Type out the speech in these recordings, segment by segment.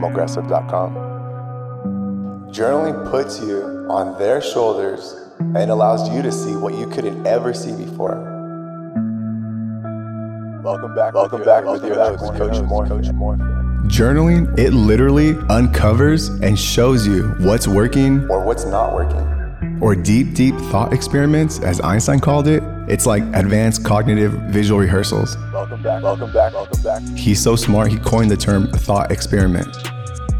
Mogressive.com. Journaling puts you on their shoulders and allows you to see what you couldn't ever see before. Welcome back. Welcome back with your host, Coach Moore. Coach Moore. Journaling, it literally uncovers and shows you what's working or what's not working. Or deep, deep thought experiments, as Einstein called it. It's like advanced cognitive visual rehearsals. Welcome back. Welcome back. Welcome back. He's so smart, he coined the term thought experiment,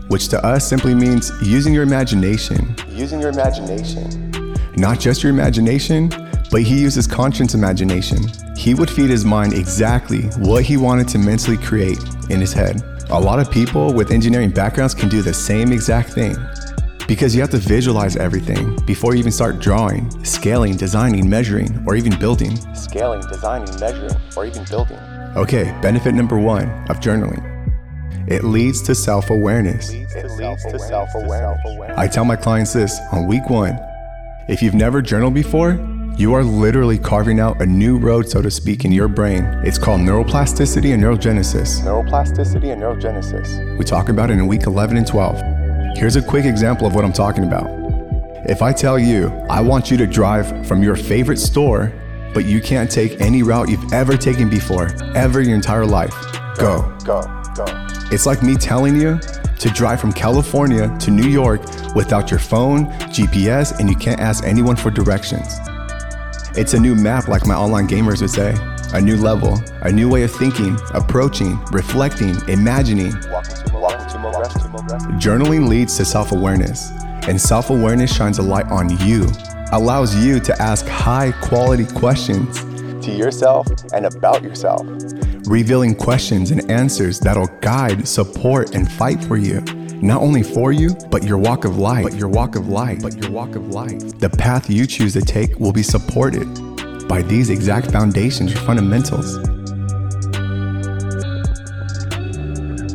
which to us simply means using your imagination. Using your imagination. Not just your imagination, but he uses conscious imagination. He would feed his mind exactly what he wanted to mentally create in his head. A lot of people with engineering backgrounds can do the same exact thing. Because you have to visualize everything before you even start drawing, scaling, designing, measuring, or even building. Scaling, designing, measuring, or even building. Okay, benefit number one of journaling. It leads to self awareness. It leads to self awareness. I tell my clients this on week one. If you've never journaled before, you are literally carving out a new road, so to speak, in your brain. It's called neuroplasticity and neurogenesis. Neuroplasticity and neurogenesis. We talk about it in week 11 and 12. Here's a quick example of what I'm talking about. If I tell you, I want you to drive from your favorite store, but you can't take any route you've ever taken before, ever your entire life, go. Go, go. It's like me telling you to drive from California to New York without your phone, GPS, and you can't ask anyone for directions. It's a new map, like my online gamers would say. A new level, a new way of thinking, approaching, reflecting, imagining. Journaling leads to self awareness, and self awareness shines a light on you, allows you to ask high quality questions to yourself and about yourself, revealing questions and answers that'll guide, support, and fight for you not only for you, but your walk of life, but your walk of life, but your walk of life. The path you choose to take will be supported by these exact foundations or fundamentals.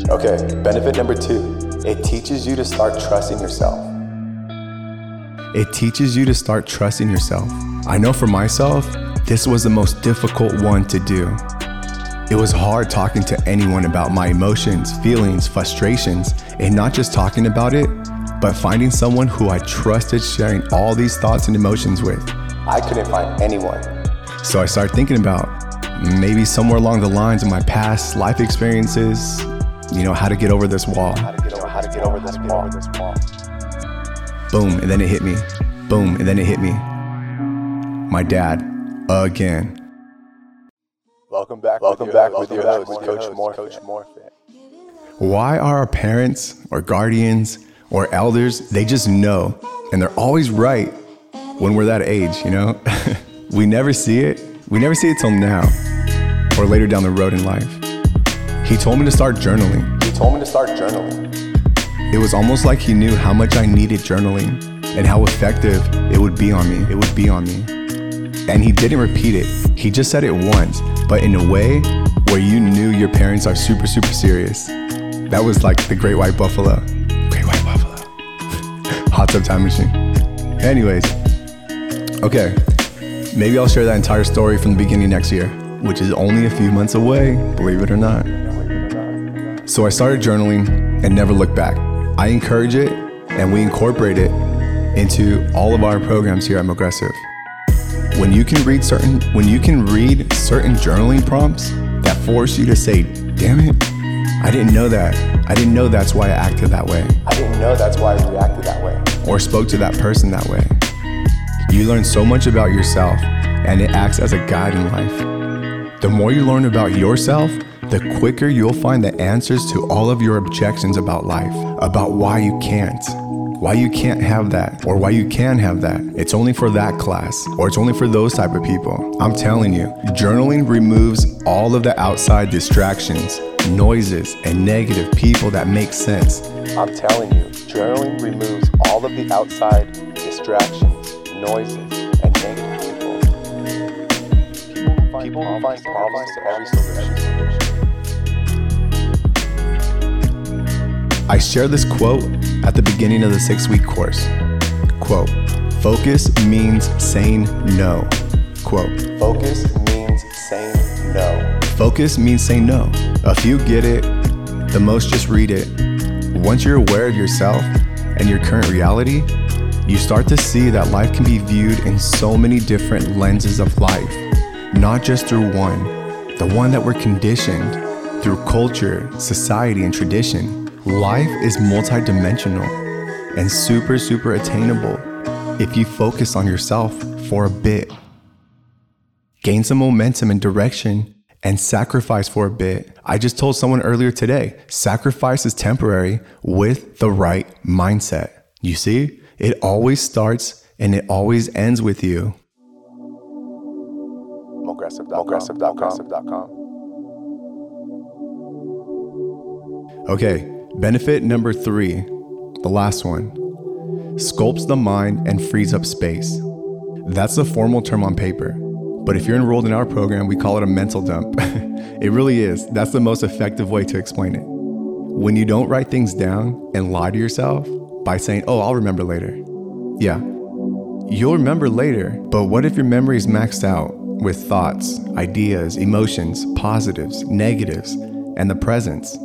Okay, benefit number two it teaches you to start trusting yourself. It teaches you to start trusting yourself. I know for myself, this was the most difficult one to do. It was hard talking to anyone about my emotions, feelings, frustrations, and not just talking about it, but finding someone who I trusted sharing all these thoughts and emotions with. I couldn't find anyone. So I started thinking about maybe somewhere along the lines of my past life experiences, you know, how to get over this wall. How to get over, how to get over this wall. Boom, and then it hit me. Boom, and then it hit me. My dad, again. Welcome back. Welcome back with your host, Coach Moore. Coach Moore. Why are our parents or guardians or elders? They just know, and they're always right when we're that age. You know, we never see it. We never see it till now, or later down the road in life. He told me to start journaling. He told me to start journaling. It was almost like he knew how much I needed journaling and how effective it would be on me. It would be on me. And he didn't repeat it. He just said it once, but in a way where you knew your parents are super, super serious. That was like the Great White Buffalo. Great White Buffalo. Hot tub time machine. Anyways, okay. Maybe I'll share that entire story from the beginning next year, which is only a few months away, believe it or not. So I started journaling and never looked back. I encourage it and we incorporate it into all of our programs here at Mogressive when you can read certain when you can read certain journaling prompts that force you to say, "Damn it, I didn't know that. I didn't know that's why I acted that way. I didn't know that's why I reacted that way." Or spoke to that person that way. You learn so much about yourself and it acts as a guide in life. The more you learn about yourself, the quicker you'll find the answers to all of your objections about life, about why you can't, why you can't have that or why you can have that. It's only for that class or it's only for those type of people. I'm telling you, journaling removes all of the outside distractions, noises, and negative people that make sense. I'm telling you, journaling removes all of the outside distractions, noises, and negative people. People find, problems to every solution. I share this quote at the beginning of the six week course. Quote, focus means saying no. Quote, focus means saying no. Focus means saying no. A few get it, The most, just read it. Once you're aware of yourself and your current reality, you start to see that life can be viewed in so many different lenses of life, not just through one, the one that we're conditioned through culture, society, and tradition. Life is multidimensional and super, super attainable if you focus on yourself for a bit. Gain some momentum and direction and sacrifice for a bit. I just told someone earlier today sacrifice is temporary with the right mindset. You see, it always starts and it always ends with you. Mogressive.com. Okay, benefit number three, the last one sculpts the mind and frees up space. That's the formal term on paper. But if you're enrolled in our program, we call it a mental dump. it really is. That's the most effective way to explain it. When you don't write things down and lie to yourself by saying, oh, I'll remember later. Yeah, you'll remember later, but what if your memory is maxed out with thoughts, ideas, emotions, positives, negatives, and the presence?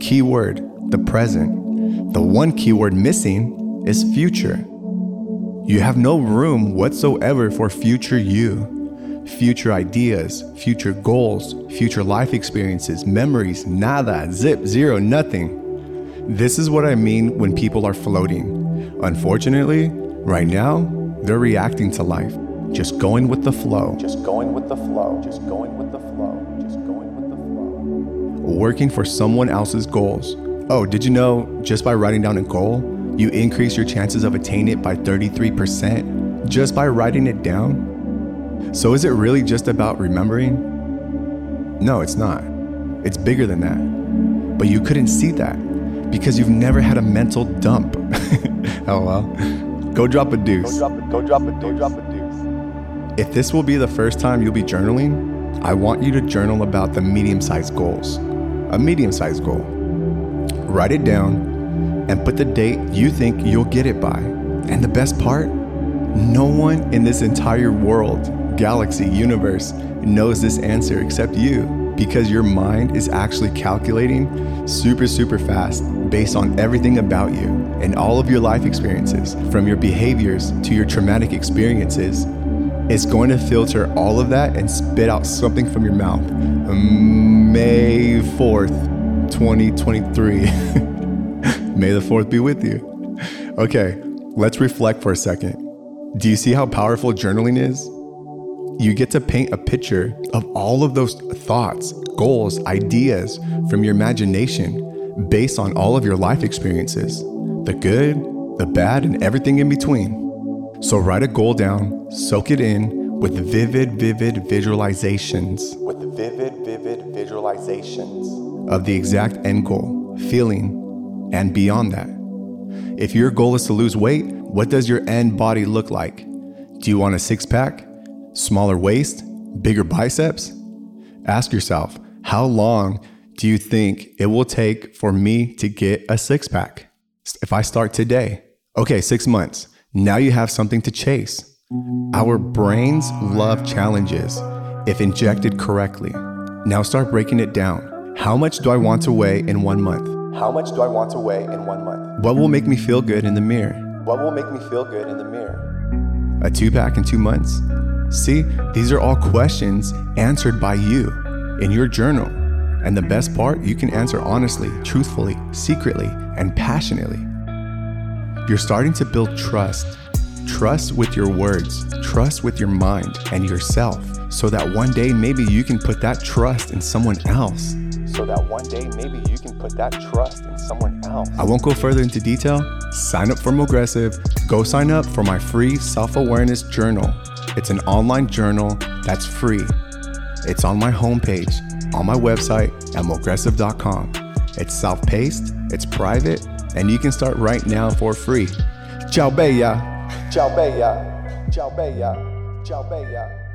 Keyword, the present. The one keyword missing is future. You have no room whatsoever for future you future ideas, future goals, future life experiences, memories, nada, zip, zero, nothing. This is what I mean when people are floating. Unfortunately, right now, they're reacting to life, just going with the flow. Just going with the flow, just going with the flow, just going with the flow. Working for someone else's goals. Oh, did you know just by writing down a goal, you increase your chances of attaining it by 33% just by writing it down? So is it really just about remembering? No, it's not. It's bigger than that. But you couldn't see that because you've never had a mental dump. oh well. Go drop a deuce. Go drop a, go drop a, go drop a deuce. If this will be the first time you'll be journaling, I want you to journal about the medium sized goals. A medium sized goal. Write it down and put the date you think you'll get it by. And the best part, no one in this entire world galaxy, universe knows this answer except you because your mind is actually calculating super, super fast based on everything about you and all of your life experiences, from your behaviors to your traumatic experiences. It's going to filter all of that and spit out something from your mouth. May 4th, 2023. May the 4th be with you. Okay, let's reflect for a second. Do you see how powerful journaling is? you get to paint a picture of all of those thoughts, goals, ideas from your imagination based on all of your life experiences the good, the bad, and everything in between. So write a goal down, soak it in with vivid, vivid visualizations. With vivid, vivid visualizations of the exact end goal, feeling, and beyond that. If your goal is to lose weight, what does your end body look like? Do you want a six pack? Smaller waist? Bigger biceps? Ask yourself, how long do you think it will take for me to get a six pack? If I start today, okay, six months. Now you have something to chase. Our brains love challenges if injected correctly. Now start breaking it down. How much do I want to weigh in one month? How much do I want to weigh in one month? What will make me feel good in the mirror? What will make me feel good in the mirror? A two pack in two months? See, these are all questions answered by you in your journal. And the best part, you can answer honestly, truthfully, secretly, and passionately. You're starting to build trust. Trust with your words, trust with your mind and yourself, so that one day maybe you can put that trust in someone else. So that one day maybe you can put that trust in someone else. I won't go further into detail. Sign up for Mogressive. Go sign up for my free self awareness journal it's an online journal that's free. It's on my homepage, on my website at mogressive.com. It's self paced, it's private, and you can start right now for free. Ciao, Bella. Ciao, Bella. Ciao, Bella. Ciao, Bella.